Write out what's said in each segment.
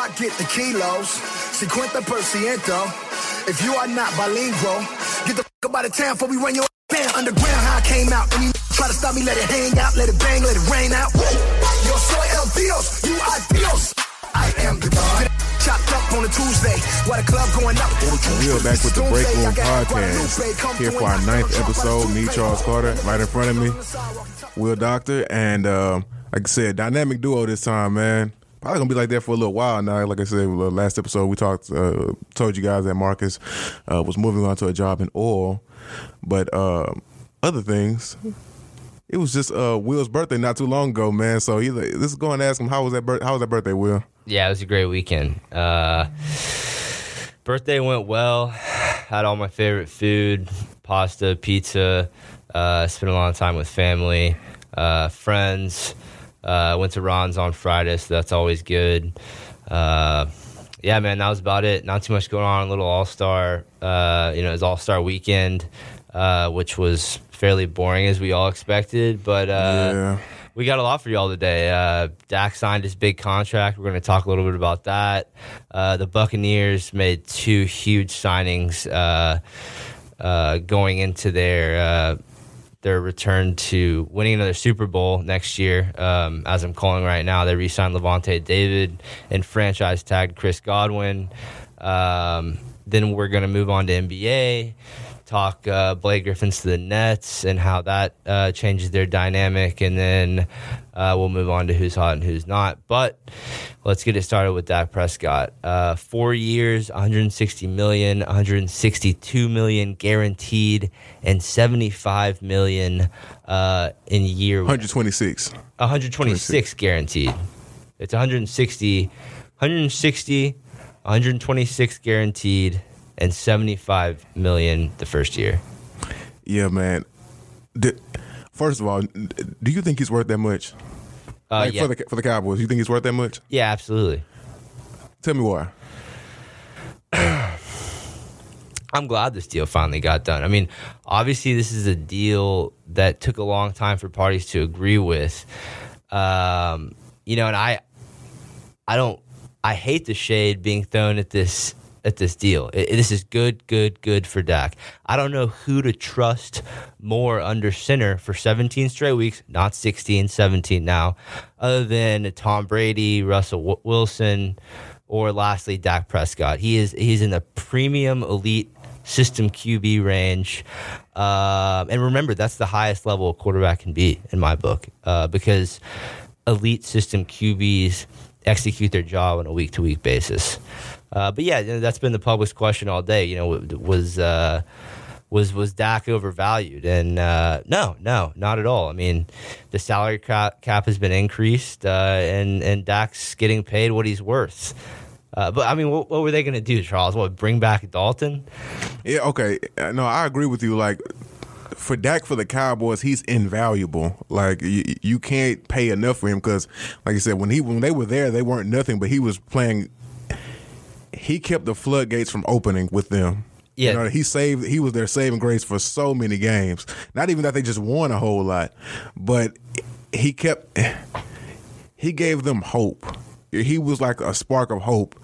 I get the kilos. Cincuenta per ciento. If you are not bilingual, get the fuck up out of town before we run your down underground. How I came out. Any try to stop me, let it hang out, let it bang, let it rain out. Yo soy el Dios, you are Dios. I am the God. Chopped up on a Tuesday, while the club going up. We are back with the Break Room Podcast. Here for our ninth episode. Me, Charles Carter, right in front of me. Will Doctor, and um, like I said, dynamic duo this time, man. Probably gonna be like that for a little while now. Like I said, last episode we talked, uh, told you guys that Marcus uh, was moving on to a job in oil, but uh, other things. It was just uh, Will's birthday not too long ago, man. So either let's go and ask him how was that bir- how was that birthday, Will? Yeah, it was a great weekend. Uh, birthday went well. Had all my favorite food: pasta, pizza. Uh, spent a lot of time with family, friends. Uh, went to Ron's on Friday, so that's always good. Uh, yeah, man, that was about it. Not too much going on. A little All Star, uh, you know, it was All Star weekend, uh, which was fairly boring as we all expected, but uh, Yeah. we got a lot for y'all today. Uh, Dak signed his big contract. We're going to talk a little bit about that. Uh, the Buccaneers made two huge signings uh, uh, going into their uh, their return to winning another Super Bowl next year. Um, as I'm calling right now, they re-signed Lavonte David and franchise tagged Chris Godwin. Um, then we're going to move on to NBA talk uh, Blake Griffins to the Nets and how that uh, changes their dynamic, and then uh, we'll move on to who's hot and who's not. But let's get it started with Dak Prescott. Uh, four years, 160 million, 162 million guaranteed, and 75 million uh, in year 126. 126 guaranteed. It's 160, 160, 126 guaranteed, and 75 million the first year. Yeah, man. Did, first of all, do you think he's worth that much? Uh, like yeah. for the for the Cowboys, you think he's worth that much? yeah, absolutely. Tell me why. I'm glad this deal finally got done. I mean, obviously, this is a deal that took a long time for parties to agree with. Um, you know, and I, I don't, I hate the shade being thrown at this at this deal. It- this is good, good, good for Dak. I don't know who to trust more under center for 17 straight weeks, not 16, 17 now, other than Tom Brady, Russell Wilson, or lastly Dak Prescott. He is he's in the premium elite system QB range. Um, and remember, that's the highest level a quarterback can be in my book uh, because elite system QBs execute their job on a week to week basis. Uh, but yeah, that's been the public's question all day. You know, was uh, was was Dak overvalued? And uh, no, no, not at all. I mean, the salary cap, cap has been increased, uh, and and Dak's getting paid what he's worth. Uh, but I mean, what, what were they going to do, Charles? What bring back Dalton? Yeah, okay. Uh, No, I agree with you. Like for Dak for the Cowboys, he's invaluable. Like you, you can't pay enough for him because, like you said, when he when they were there, they weren't nothing, but he was playing. He kept the floodgates from opening with them. Yeah. You know, he saved. He was their saving grace for so many games. Not even that they just won a whole lot, but he kept. He gave them hope. He was like a spark of hope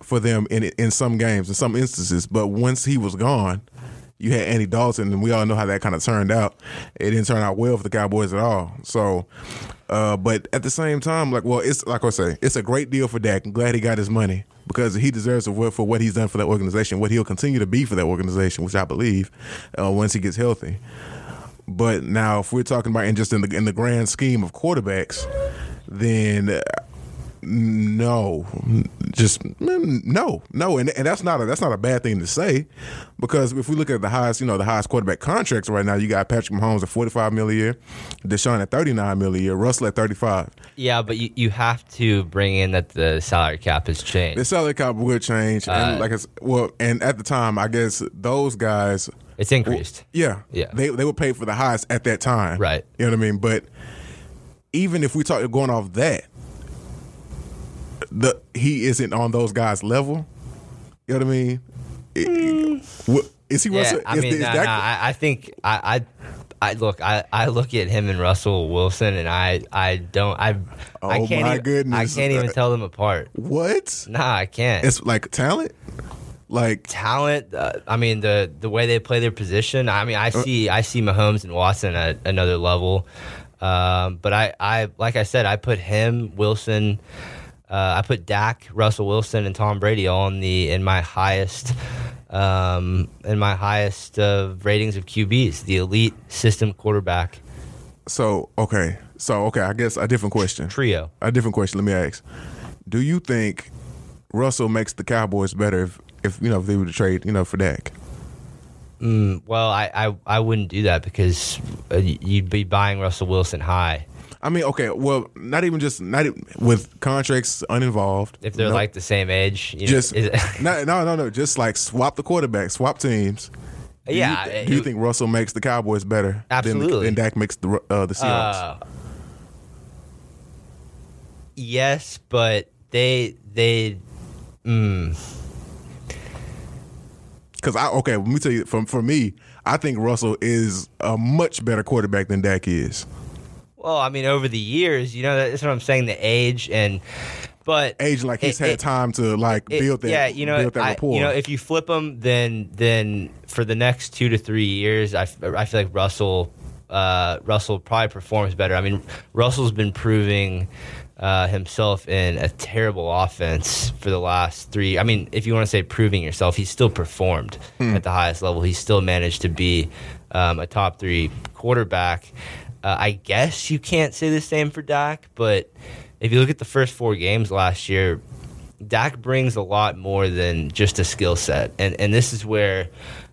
for them in in some games, in some instances. But once he was gone, you had Andy Dalton, and we all know how that kind of turned out. It didn't turn out well for the Cowboys at all. So, uh, but at the same time, like, well, it's like I say, it's a great deal for Dak. I'm glad he got his money because he deserves it for for what he's done for that organization, what he'll continue to be for that organization, which I believe uh, once he gets healthy. But now, if we're talking about in just in the in the grand scheme of quarterbacks, then uh, no, just mm, no, no, and and that's not a that's not a bad thing to say, because if we look at the highest, you know, the highest quarterback contracts right now, you got Patrick Mahomes at forty five million a year, Deshaun at thirty nine million a year, Russell at thirty five. Yeah, but you, you have to bring in that the salary cap has changed. The salary cap would change, and Uh, like it's well, and at the time, I guess those guys, It's increased. yeah, Yeah. they they were paid for the highest at that time, Right. You know what I mean? But even if we talk going off that, the he isn't on those guys' level. You know what I mean? It- what- Is he Yeah, Russell? I is, mean, is nah, that- nah, I, I think I, I I look, I, I look at him and Russell Wilson, and I, I don't, I, I Oh, can't, my even, goodness. I can't even tell them apart. What? Nah, I can't. It's like talent. Like talent. Uh, I mean, the the way they play their position. I mean, I Uh, see I see Mahomes and Watson at another level. Um, but I, I like I said, I put him, Wilson. Uh, I put Dak, Russell Wilson, and Tom Brady all in the in my highest um, in my highest uh, ratings of QBs, the elite system quarterback so. Okay. So okay. I guess a different question. trio. A different question. Let me ask. Do you think Russell makes the Cowboys better if, if you know if they were to trade you know for Dak? Well, I, I, I wouldn't do that because uh, you'd be buying Russell Wilson high I mean, okay. Well, not even just not even, with contracts uninvolved. if they're No. like the same age. You know, just it- no, no, no, no. Just like swap the quarterback, swap teams. Do you- Yeah, do you it- think Russell makes the Cowboys better? Absolutely. Than, than Dak makes the uh, the Seahawks. Uh, yes, but they they mm, Because I okay, let me tell you. From for me, I think Russell is a much better quarterback than Dak is. Well, I mean, over the years, you know, that's what I'm saying. The age and but Age like he's it- had it- time to like it- build that. yeah, you know, build that I- rapport. you know, if you flip them, then then for the next two to three years, I, I feel like Russell uh, Russell probably performs better. I mean, Russell's been proving uh, himself in a terrible offense for the last three. I mean, if you want to say proving yourself, he's still performed at the highest level. He's still managed to be um, a top three quarterback. Uh, I guess you can't say the same for Dak, but if you look at the first four games last year, Dak brings a lot more than just a skill set, and and this is where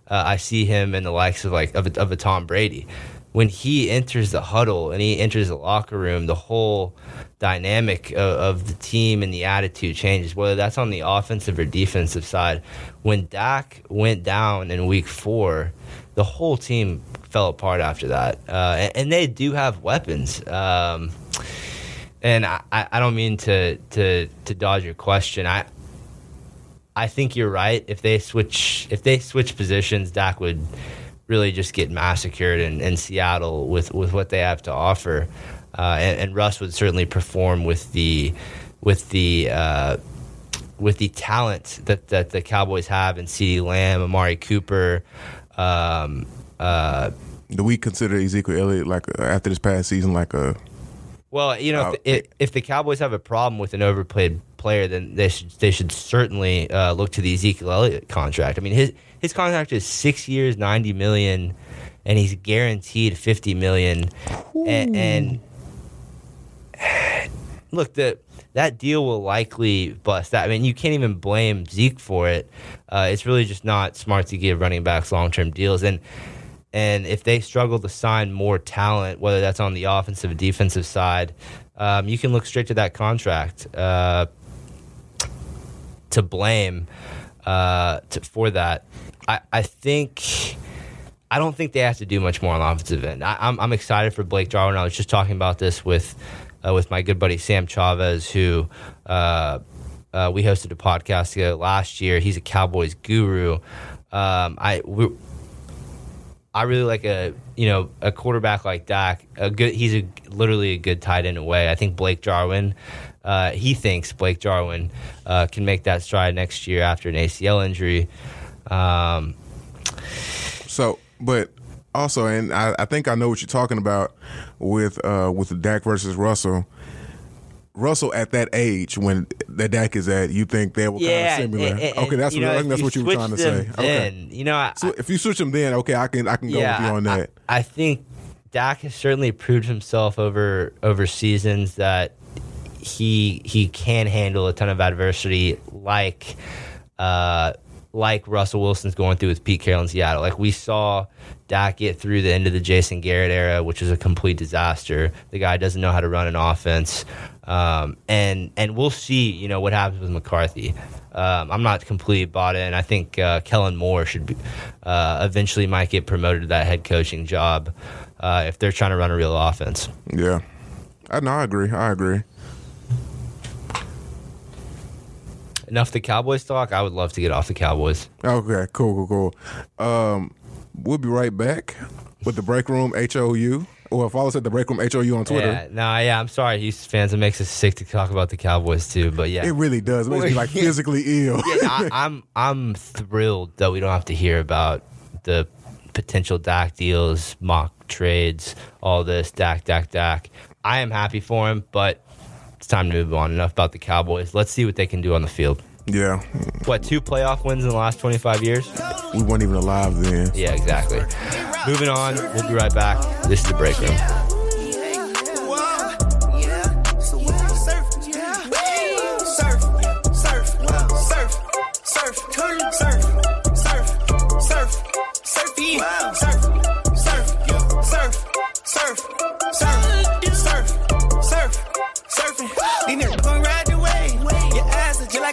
uh, I see him in the likes of like of a, of a Tom Brady. When he enters the huddle and he enters the locker room, the whole dynamic of, of the team and the attitude changes. Whether that's on the offensive or defensive side. When Dak went down in Week Four, the whole team fell apart after that, uh, and, and they do have weapons. Um, and I, I don't mean to, to to dodge your question. I I think you're right. If they switch if they switch positions, Dak would really just get massacred in, in Seattle with, with what they have to offer. Uh, and, and Russ would certainly perform with the with the uh, with the talent that, that the Cowboys have in CeeDee Lamb, Amari Cooper. Um, uh, Do we consider Ezekiel Elliott like uh, after this past season like a? Well, you know, Uh, if, if, if the Cowboys have a problem with an overplayed player, then they should they should certainly uh, look to the Ezekiel Elliott contract. I mean, his his contract is six years, ninety million, and he's guaranteed fifty million. And, and look, the that deal will likely bust. That I mean, you can't even blame Zeke for it. Uh, it's really just not smart to give running backs long term deals and. And if they struggle to sign more talent, whether that's on the offensive or defensive side, um, you can look straight to that contract uh, to blame uh, to, for that. I, I think. I don't think they have to do much more on the offensive end. I, I'm, I'm excited for Blake Jarwin. I was just talking about this with uh, with my good buddy Sam Chavez, who uh, uh, we hosted a podcast together last year. He's a Cowboys guru. Um, I we, I really like a you know a quarterback like Dak. A good, he's a literally a good tight end away. I think Blake Jarwin. Uh, he thinks Blake Jarwin uh, can make that stride next year after an ACL injury. Um, So, but also, and I, I think I know what you're talking about with uh with Dak versus Russell. Russell at that age when the Dak is at, you think they were yeah, kind of similar. and- and- okay, that's what, know, I think that's what you were trying to say. Okay. You know, I, So if you switch them, then okay, I can I can go with you on that. I, I think Dak has certainly proved himself over over seasons that he he can handle a ton of adversity, like uh, like Russell Wilson's going through with Pete Carroll in Seattle. Like we saw Dak get through the end of the Jason Garrett era, which was a complete disaster. The guy doesn't know how to run an offense, um, and and we'll see. You know what happens with McCarthy. Um, I'm not completely bought in. I think uh, Kellen Moore should be, uh, eventually might get promoted to that head coaching job uh, if they're trying to run a real offense. Yeah, I know. I agree. I agree. Enough the Cowboys talk. I would love to get off the Cowboys. Okay, cool, cool, cool. Um, we'll be right back with the break room H O U. Or follow us at the break room H O U on Twitter. Yeah, no, yeah, I'm sorry, Houston fans. It makes us sick to talk about the Cowboys too. But yeah, It really does. It makes me like physically ill. yeah, I, I'm I'm thrilled that we don't have to hear about the potential Dak deals, mock trades, all this Dak, Dak, Dak. I am happy for him, but it's time to move on. Enough about the Cowboys. Let's see what they can do on the field. yeah. What two playoff wins in the last 25 years? We weren't even alive then. Yeah, exactly. Moving on. We'll be right back. This is the break room.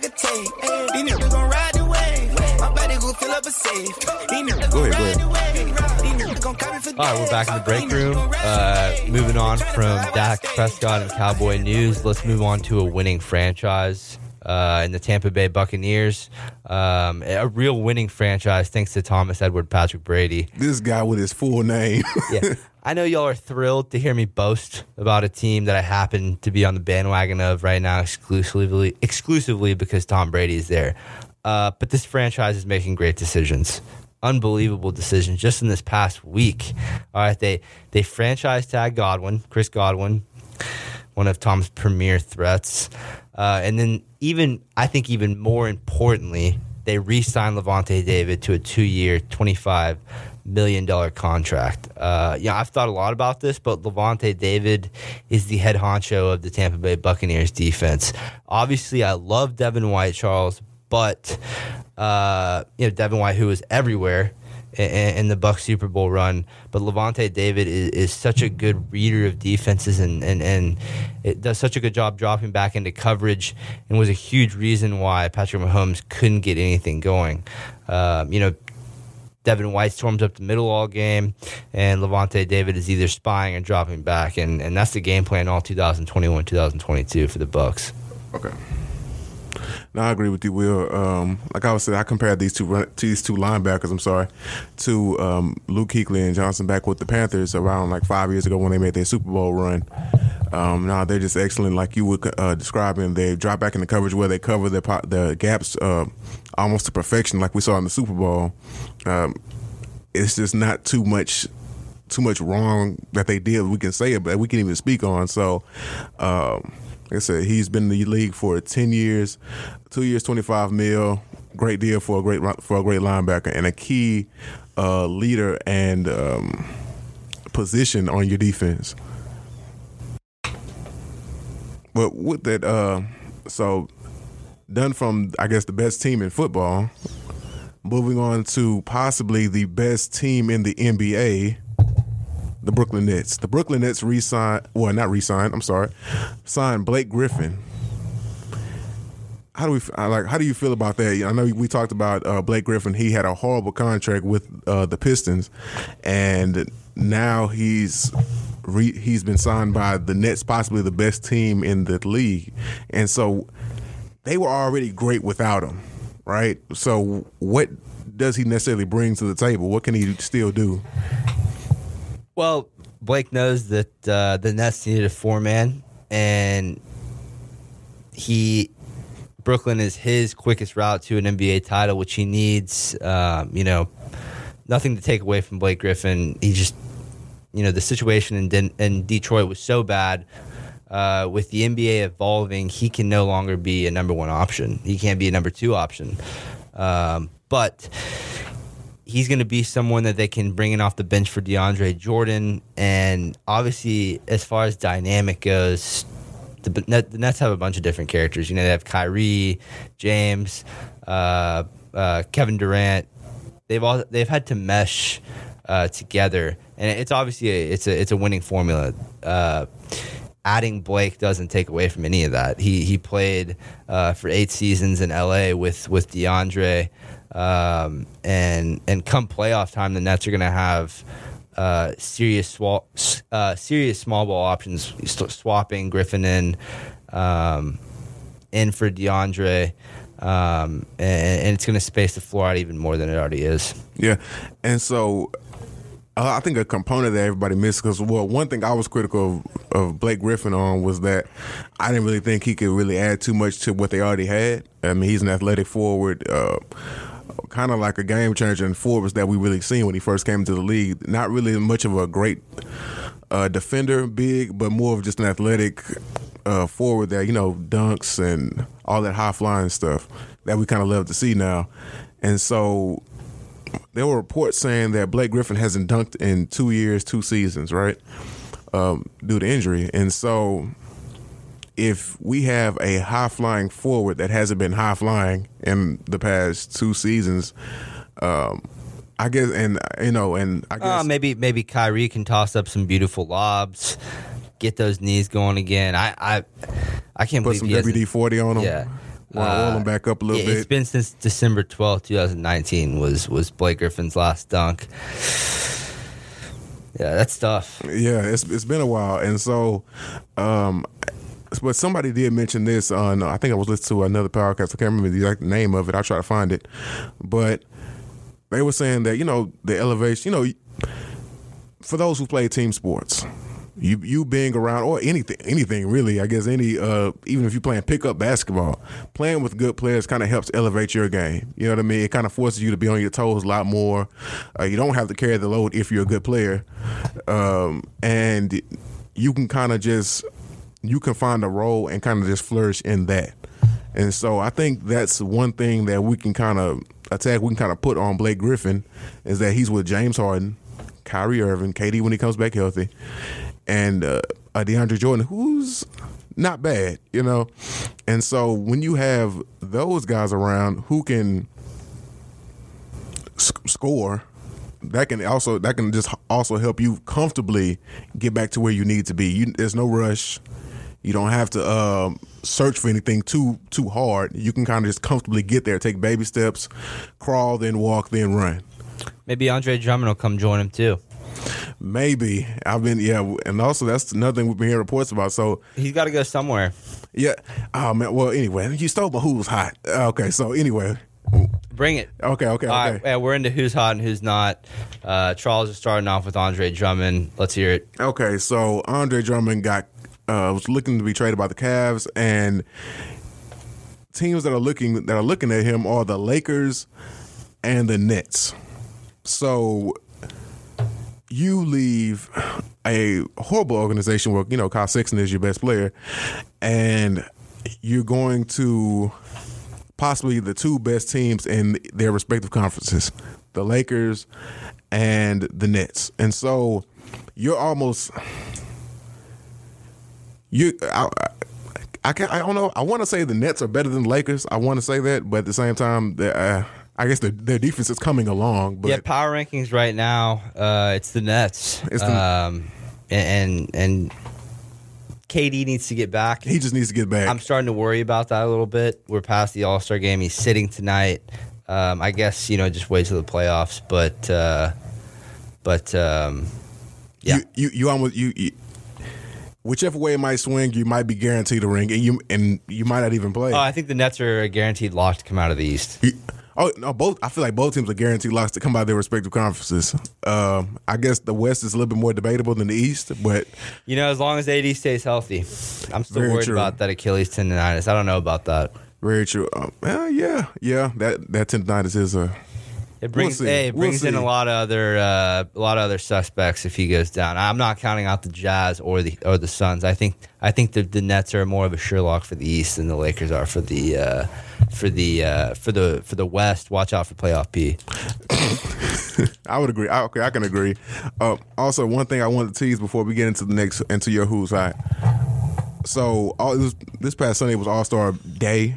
Like a tape. These niggas gon' ride the wave. My body gon' fill up a safe. These niggas Go gon' ride the wave. These niggas gon' copy for All right, we're back in the break room. Uh, moving on from Dak Prescott and Cowboy news, let's move on to a winning franchise uh, in the Tampa Bay Buccaneers. Um, a real winning franchise thanks to Thomas Edward Patrick Brady. This guy with his full name. Yeah. I know y'all are thrilled to hear me boast about a team that I happen to be on the bandwagon of right now exclusively exclusively because Tom Brady is there. Uh, but this franchise is making great decisions. Unbelievable decisions just in this past week. All right, they they franchise tag Godwin, Chris Godwin, one of Tom's premier threats. Uh, and then even I think even more importantly, they re-signed Lavonte David to a two-year, twenty-five million dollar contract. Uh, yeah, I've thought a lot about this, but Lavonte David is the head honcho of the Tampa Bay Buccaneers defense. Obviously, I love Devin White, Charles, but uh, you know Devin White, who was everywhere in, the Buck Super Bowl run. But Lavonte David is, is such a good reader of defenses and, and, and it does such a good job dropping back into coverage and was a huge reason why Patrick Mahomes couldn't get anything going. Um, you know, Devin White storms up the middle all game, and Lavonte David is either spying or dropping back, and, and that's the game plan all 2021, 2022 for the Bucs. Okay. No, I agree with you, Will. Um, like I was saying, I compared these two run- these two linebackers. I'm sorry, to um, Luke Kuechly and Johnson back with the Panthers around like five years ago when they made their Super Bowl run. Um, now they're just excellent, like you would uh, describe them. They drop back in the coverage where they cover the po- the gaps uh, almost to perfection, like we saw in the Super Bowl. Um, it's just not too much too much wrong that they did. We can say it, but we can even speak on. So, um, like I said, he's been in the league for ten years, two years, twenty five mil. Great deal for a great for a great linebacker and a key uh, leader and um, position on your defense. But with that, uh, so done from I guess the best team in football. Moving on to possibly the best team in the NBA, the Brooklyn Nets. The Brooklyn Nets re-signed, well, not re-signed. I'm sorry, signed Blake Griffin. How do we like? How do you feel about that? I know we talked about uh, Blake Griffin. He had a horrible contract with uh, the Pistons, and now he's re, he's been signed by the Nets, possibly the best team in the league, and so they were already great without him, right? So what does he necessarily bring to the table? What can he still do? Well, Blake knows that uh, the Nets needed a four man, and he Brooklyn is his quickest route to an NBA title, which he needs. Um, you know, nothing to take away from Blake Griffin. He just, you know, the situation in Den- in Detroit was so bad. Uh, with the NBA evolving, he can no longer be a number one option. He can't be a number two option. Um, but he's going to be someone that they can bring in off the bench for DeAndre Jordan. And obviously, as far as dynamic goes, the, the Nets have a bunch of different characters. You know, they have Kyrie, James, uh, uh, Kevin Durant. They've all they've had to mesh uh, together, and it's obviously a, it's a it's a winning formula. Adding Blake doesn't take away from any of that. He he played uh, for eight seasons in LA with with DeAndre, um, and and come playoff time, the Nets are going to have uh, serious swap, uh, serious small ball options, swapping Griffin in um, in for DeAndre. Um, and, and it's going to space the floor out even more than it already is. Yeah, and so Uh, I think a component that everybody missed because well, one thing I was critical of, of Blake Griffin on was that I didn't really think he could really add too much to what they already had. I mean, he's an athletic forward, uh, kind of like a game changer in forwards that we really seen when he first came into the league. Not really much of a great uh, defender, big, but more of just an athletic uh, forward that you know dunks and all that high flying stuff that we kind of love to see now. And so there were reports saying that Blake Griffin hasn't dunked in two years, two seasons, right? Um, due to injury. And so if we have a high flying forward that hasn't been high flying in the past two seasons, um, I guess, and you know, and I guess Uh, maybe maybe Kyrie can toss up some beautiful lobs, get those knees going again. I I, I can't put believe some WD forty on him. Yeah. Want to oil Uh, back up a little Yeah, It's bit. been since December twelfth, two thousand nineteen. Was was Blake Griffin's last dunk? Yeah, that's tough. Yeah, it's it's been a while, and so, um, but somebody did mention this on. I think I was listening to another podcast. I can't remember the exact name of it. I'll try to find it, but they were saying that you know the elevation. You know, for those who play team sports, you you being around or anything anything really. I guess any uh, even if you're playing pickup basketball, playing with good players kind of helps elevate your game. You know what I mean? It kind of forces you to be on your toes a lot more. Uh, you don't have to carry the load if you're a good player, um, and you can kind of just you can find a role and kind of just flourish in that. And so I think that's one thing that we can kind of attack. We can kind of put on Blake Griffin is that he's with James Harden, Kyrie Irving, KD when he comes back healthy, and uh, DeAndre Jordan, who's not bad, you know. And so when you have those guys around who can sc- score, that can also that can just also help you comfortably get back to where you need to be. You, there's no rush. You don't have to um, search for anything too too hard. You can kind of just comfortably get there. Take baby steps, crawl, then walk, then run. Maybe Andre Drummond will come join him too. Maybe I've been yeah, and also that's another thing we've been hearing reports about. So He's got to go somewhere. yeah, oh man. Well, anyway, you stole my who's hot. Okay, so anyway, Bring it. okay, okay, All okay. right, yeah, we're into who's hot and who's not. Uh, Charles is starting off with Andre Drummond. Let's hear it. Okay, so Andre Drummond got uh, was looking to be traded by the Cavs, and teams that are looking that are looking at him are the Lakers and the Nets. So you leave a horrible organization where you know Kyle Sexton is your best player, and you're going to possibly the two best teams in their respective conferences, the Lakers and the Nets. And so you're almost you I, I- I I don't know. I want to say the Nets are better than the Lakers. I want to say that, but at the same time, uh, I guess the, their defense is coming along. But yeah, power rankings right now. Uh, it's the Nets. It's the- um, and and KD needs to get back. he just needs to get back. I'm starting to worry about that a little bit. We're past the All Star game. He's sitting tonight. Um, I guess you know just wait till the playoffs. But uh, but um, yeah, you, you you almost you, you whichever way it might swing, you might be guaranteed a ring, and you and you might not even play. oh, I think the Nets are a guaranteed lock to come out of the East. Oh no, both. I feel like both teams are guaranteed locks to come out of their respective conferences. Um, I guess the West is a little bit more debatable than the East, but You know, as long as AD stays healthy, I'm still worried true. about that Achilles tendonitis. I don't know about that. very true. Um, uh, yeah, yeah. That that tonight is his. It brings hey, it We'll brings in a lot of other uh, a lot of other suspects if he goes down. I'm not counting out the Jazz or the or the Suns. I think I think the, the Nets are more of a Sherlock for the East than the Lakers are for the uh, for the uh, for the for the West. Watch out for playoff P. I would agree. I, okay, I can agree. Uh, also, one thing I wanted to tease before we get into the next into your who's hot. So, all this, this past Sunday was All Star Day.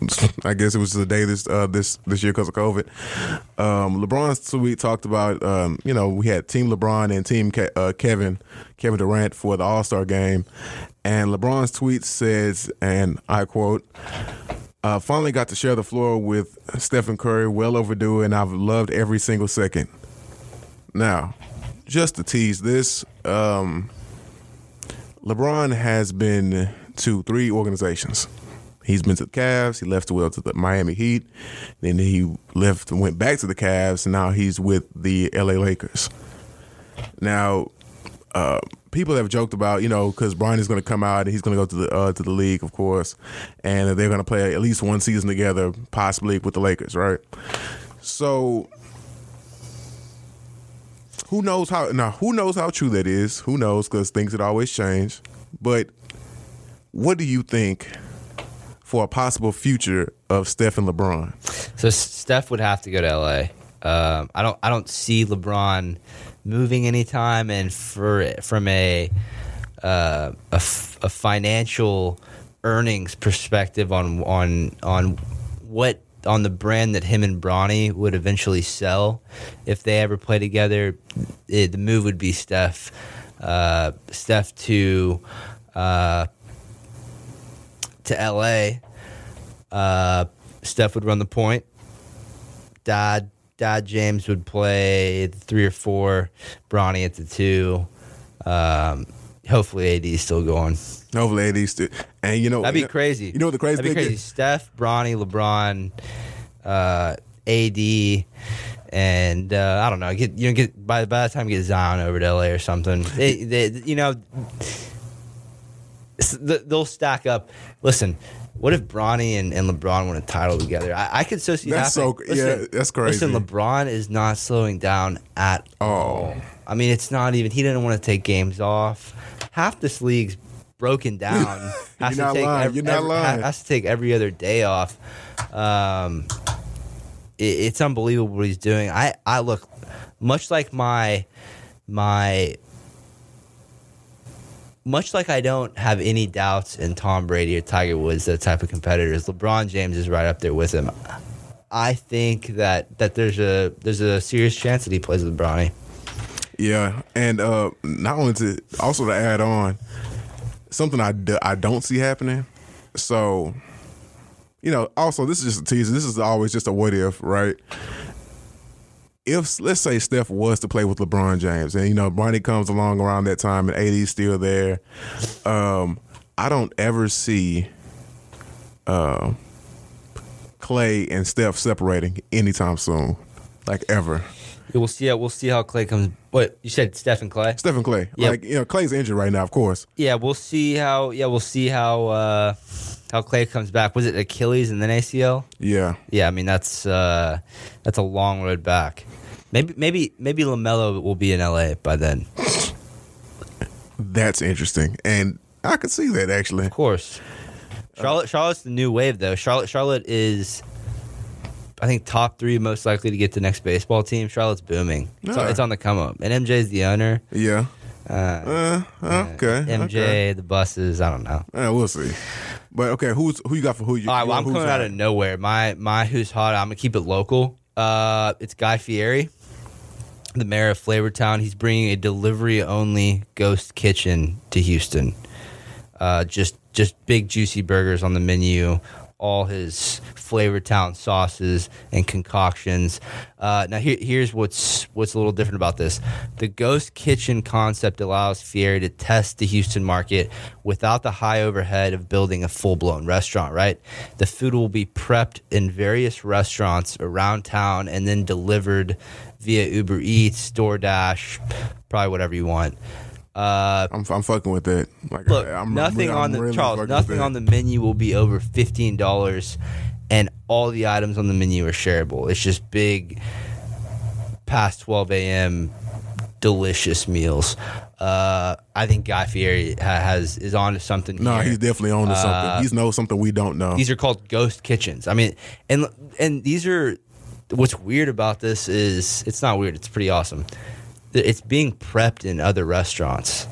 I guess it was the day this uh, this this year because of COVID. Um, LeBron's tweet talked about um, you know we had Team LeBron and Team Ke- uh, Kevin Kevin Durant for the All Star game, and LeBron's tweet says, and I quote. Uh, finally got to share the floor with Stephen Curry. Well overdue, and I've loved every single second. Now, just to tease this, um, LeBron has been to three organizations. He's been to the Cavs. He left well to the Miami Heat. Then he left and went back to the Cavs. And now he's with the LA Lakers. Now, uh, people have joked about you know because Bronny is going to come out and he's going to go to the uh, to the league, of course, and they're going to play at least one season together, possibly with the Lakers, right? So. Who knows how now? Who knows how true that is? Who knows? Because things could always change. But what do you think for a possible future of Steph and LeBron? So Steph would have to go to LA. Um, I don't. I don't see LeBron moving anytime, and for from a uh, a, f- a financial earnings perspective on on on what on the brand that him and Bronny would eventually sell if they ever play together, it, the move would be Steph. Uh, Steph to uh, to LA. Uh, Steph would run the point. Dad, Dad James would play three or four. Bronny at the two. Um, hopefully, AD is still going. Hopefully, AD still. And you know That'd be you know- crazy. You know what the crazy That'd be thing crazy. is? Steph, Bronny, LeBron, uh, AD, and uh, I don't know. Get you know get by by the time you get Zion over to LA or something. They, they you know they'll stack up. Listen. What if Bronny and, and LeBron win a title together? I, I could so see That's happening. so- yeah, that's crazy. Listen, LeBron is not slowing down at Oh. all. I mean, it's not even. He didn't want to take games off. Half this league's broken down. Has You're not to take lying. ev- You're not every- lying. Has to take every other day off. Um, it, it's unbelievable what he's doing. I, I look much like my my much like I don't have any doubts in Tom Brady or Tiger Woods, that type of competitors. LeBron James is right up there with him. I think that that there's a there's a serious chance that he plays with Bronny. Yeah, and uh, not only to also to add on something I don't see happening. So, you know, also this is just a teaser. This is always just a what if, right? If let's say Steph was to play with LeBron James, and you know Bronny comes along around that time, and AD's still there, um, I don't ever see uh, Clay and Steph separating anytime soon, like ever. We'll see how we'll see how Clay comes. What you said, Stephen Clay? Stephen Clay, Yeah. like you know, Clay's injured right now, of course. Yeah, we'll see how. Yeah, we'll see how uh, how Clay comes back. Was it Achilles and then ACL? Yeah. Yeah, I mean that's uh, that's a long road back. Maybe maybe maybe LaMelo will be in LA by then. That's interesting, and I could see that actually. Of course. Charlotte Charlotte's the new wave though. Charlotte Charlotte is I think top three most likely to get the next baseball team. Charlotte's booming. It's, on, it's on the come up. And MJ's the owner. Yeah. Uh, Uh, okay. MJ, Okay. the buses, I don't know. Uh, we'll see. But okay, who's who you got for who you? All right, well, I'm who's coming out of nowhere. My my who's hot. I'm gonna keep it local. Uh, it's Guy Fieri, the mayor of Flavortown. He's bringing a delivery only ghost kitchen to Houston. Uh, just just big juicy burgers on the menu. All his flavor town sauces and concoctions. Uh, now here, here's what's what's a little different about this. The ghost kitchen concept allows Fieri to test the Houston market without the high overhead of building a full blown restaurant. Right, the food will be prepped in various restaurants around town and then delivered via Uber Eats, DoorDash, probably whatever you want. Uh, I'm I'm fucking with it. Like, Look, I, I'm nothing I'm on the really Charles. Nothing on the menu will be over fifteen dollars, and all the items on the menu are shareable. It's just big, past twelve a.m. delicious meals. Uh, I think Guy Fieri has is on to something. No, here. he's definitely on to Uh, something. He's knows something we don't know. These are called ghost kitchens. I mean, and and these are what's weird about this is it's not weird. It's pretty awesome. It's being prepped in other restaurants.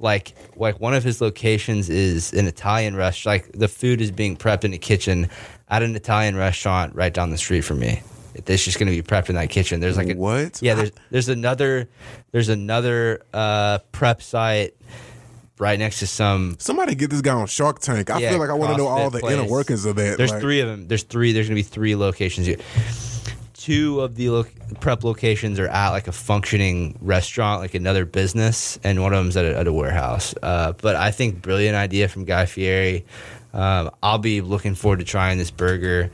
Like like one of his locations is an Italian restaurant. Like the food is being prepped in a kitchen at an Italian restaurant right down the street from me. It's just going to be prepped in that kitchen. There's like a, What? Yeah, there's there's another there's another uh, prep site right next to some Somebody get this guy on Shark Tank. I Yeah, feel like I want to know all the place. inner workings of that. There's like, three of them. There's three. There's gonna be three locations. Two of the lo- prep locations are at like a functioning restaurant, like another business, and one of them's at a, at a warehouse. Uh, but I think brilliant idea from Guy Fieri. Um, I'll be looking forward to trying this burger.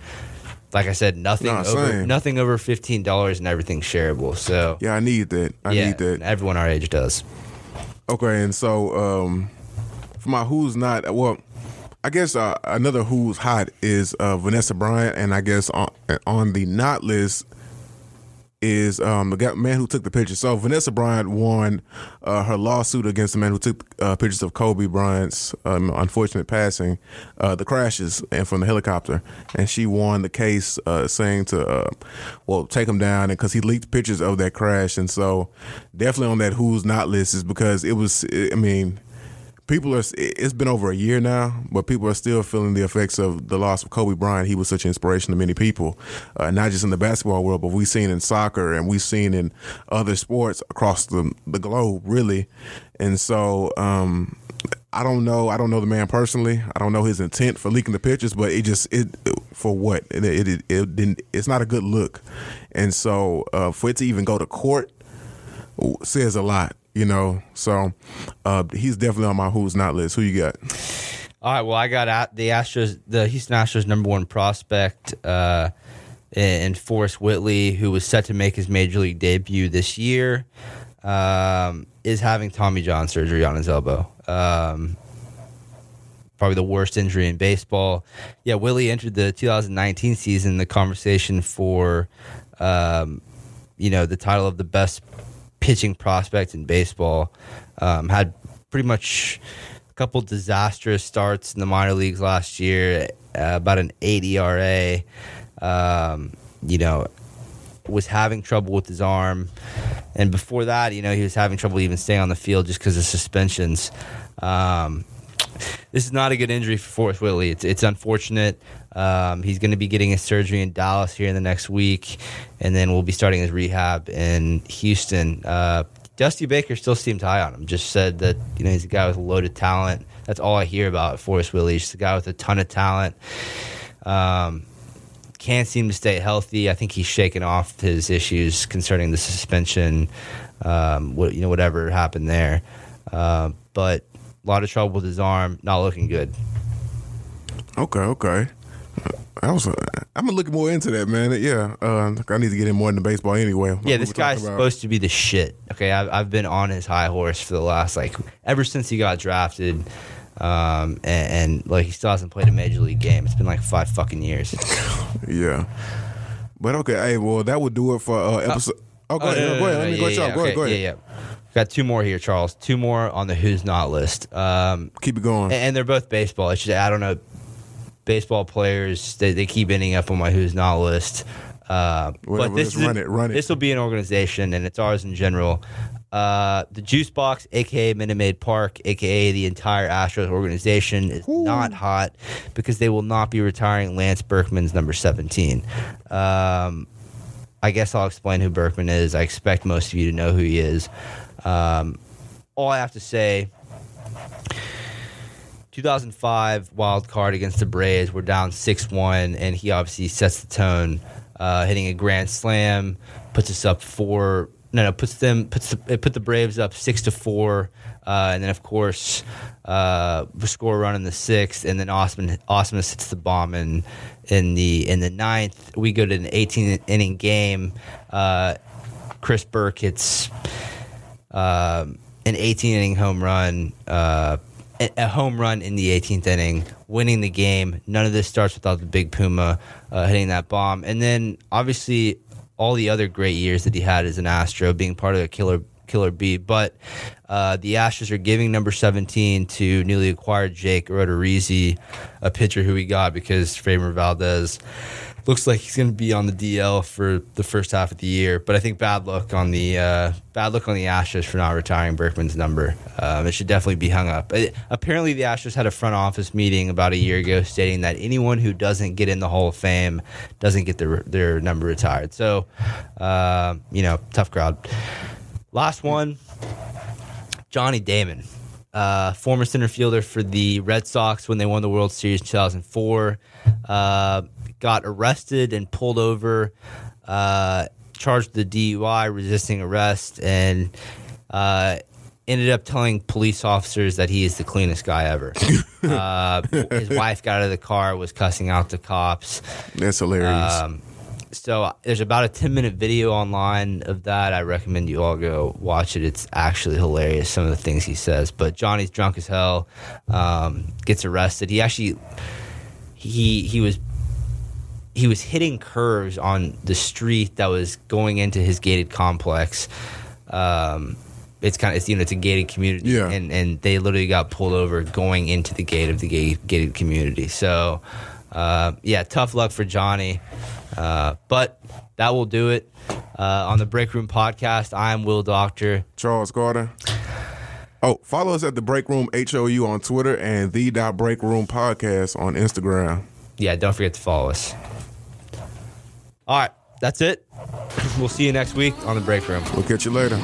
like I said, nothing Nah, over same. nothing over fifteen dollars, and everything's shareable. So Yeah, I need that. I yeah, need that. everyone our age does. Okay, and so um, for my who's not well, I guess uh, another who's hot is uh, Vanessa Bryant, and I guess on on the not list is um, the man who took the picture. So Vanessa Bryant won uh, her lawsuit against the man who took uh, pictures of Kobe Bryant's um, unfortunate passing, uh, the crashes, and from the helicopter, and she won the case, uh, saying to well take him down, and because he leaked pictures of that crash, and so definitely on that who's not list is because it was. I mean people are it's been over a year now but people are still feeling the effects of the loss of kobe bryant he was such an inspiration to many people uh, not just in the basketball world but we've seen in soccer and we've seen in other sports across the, the globe really and so um, I don't know. I don't know the man personally. I don't know his intent for leaking the pictures, but it just it for what it it, it, didn't. It's not a good look, and so uh, for it to even go to court says a lot, you know. So uh, he's definitely on my who's not list. Who you got? All right. Well, I got the Astros, the Houston Astros number one prospect, uh, in Forrest Whitley, who was set to make his major league debut this year, um, is having Tommy John surgery on his elbow. Um, probably the worst injury in baseball. Yeah, Willie entered the 2019 season the conversation for, um, you know, the title of the best pitching prospect in baseball. Um, had pretty much a couple disastrous starts in the minor leagues last year, uh, about an 8 ERA. Um, you know, was having trouble with his arm. And before that, you know, he was having trouble even staying on the field just because of suspensions. Um, this is not a good injury for Forrest Whitley. It's, it's unfortunate. Um, he's going to be getting his surgery in Dallas here in the next week, and then we'll be starting his rehab in Houston. Uh, Dusty Baker still seemed high on him. Just said that you know he's a guy with a loaded talent. That's all I hear about Forrest Whitley. He's a guy with a ton of talent. Um, can't seem to stay healthy. I think he's shaken off his issues concerning the suspension. Um, what you know, whatever happened there, uh, but a lot of trouble with his arm. Not looking good. Okay, okay. I was. Uh, I'm gonna look more into that, man. Yeah, uh, I need to get in more into baseball anyway. Yeah, this guy's supposed to be the shit. Okay, I've, I've been on his high horse for the last like ever since he got drafted, um, and, and like he still hasn't played a major league game. It's been like five fucking years. Yeah, but okay. Hey, well, that would do it for uh, episode. Oh, go Oh, ahead. no, no, go no, ahead. Let me go yeah. Go ahead. Go ahead. Yeah, yeah. Got two more here, Charles. Two more on the who's not list. Um, Keep it going. and, and they're both baseball. It's just I don't know. Baseball players they, they keep ending up on my who's not list. Uh, but this is run it, run it. This will be an organization, and it's ours in general. Uh, the Juice Box, aka Minute Maid Park, aka the entire Astros organization, is not hot because they will not be retiring Lance Berkman's number seventeen. Um, I guess I'll explain who Berkman is. I expect most of you to know who he is. Um, all I have to say 2005 wild card against the Braves. We're down 6 1, and he obviously sets the tone, uh, hitting a grand slam, puts us up four. No, no, puts them puts the, it put the Braves up six to four, uh, and then of course uh, score run in the sixth, and then Ausmus Ausmus hits the bomb in in the in the ninth. We go to an 18 inning game. Uh, Chris Burke hits um, an 18 inning home run, uh, a a home run in the 18th inning, winning the game. None of this starts without the big Puma uh, hitting that bomb. And then obviously all the other great years that he had as an Astro, being part of the killer killer bee. But uh, the Astros are giving number 17 to newly acquired Jake Odorizzi, a pitcher who we got because Framber Valdez looks like he's going to be on the DL for the first half of the year. But I think bad luck on the uh, bad luck on the Astros for not retiring Berkman's number. Um, it should definitely be hung up. Uh, apparently, the Astros had a front office meeting about a year ago stating that anyone who doesn't get in the Hall of Fame doesn't get their their number retired. So, uh, you know, tough crowd. Last one, Johnny Damon, uh, former center fielder for the Red Sox when they won the World Series in 2004, uh, got arrested and pulled over, uh, charged with the DUI, resisting arrest, and uh, ended up telling police officers that he is the cleanest guy ever. uh, his wife got out of the car, was cussing out the cops. That's hilarious. Um, so there's about a 10 minute video online of that. I recommend you all go watch it. It's actually hilarious, some of the things he says. But Johnny's drunk as hell, um, gets arrested. He actually, he, he was, he was hitting curves on the street that was going into his gated complex. Um, it's kind of it's, you know it's a gated community, Yeah. and and they literally got pulled over going into the gate of the gate, gated community. So, uh, yeah, tough luck for Johnny, uh, but that will do it uh, on the Break Room Podcast. I'm Will Doctor. Charles Carter. Oh, follow us at the Break Room HOU on Twitter and the dot Break Room Podcast on Instagram. Yeah, don't forget to follow us. All right, that's it. We'll see you next week on the Break Room. We'll catch you later.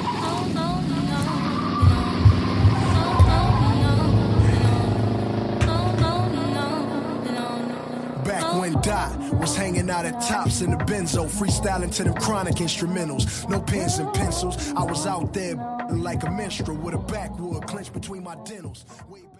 Back when Dot was hanging out at tops in the benzo, freestyling to them chronic instrumentals. No pens and pencils. I was out there like a minstrel with a backwood clenched between my dentals. Way back-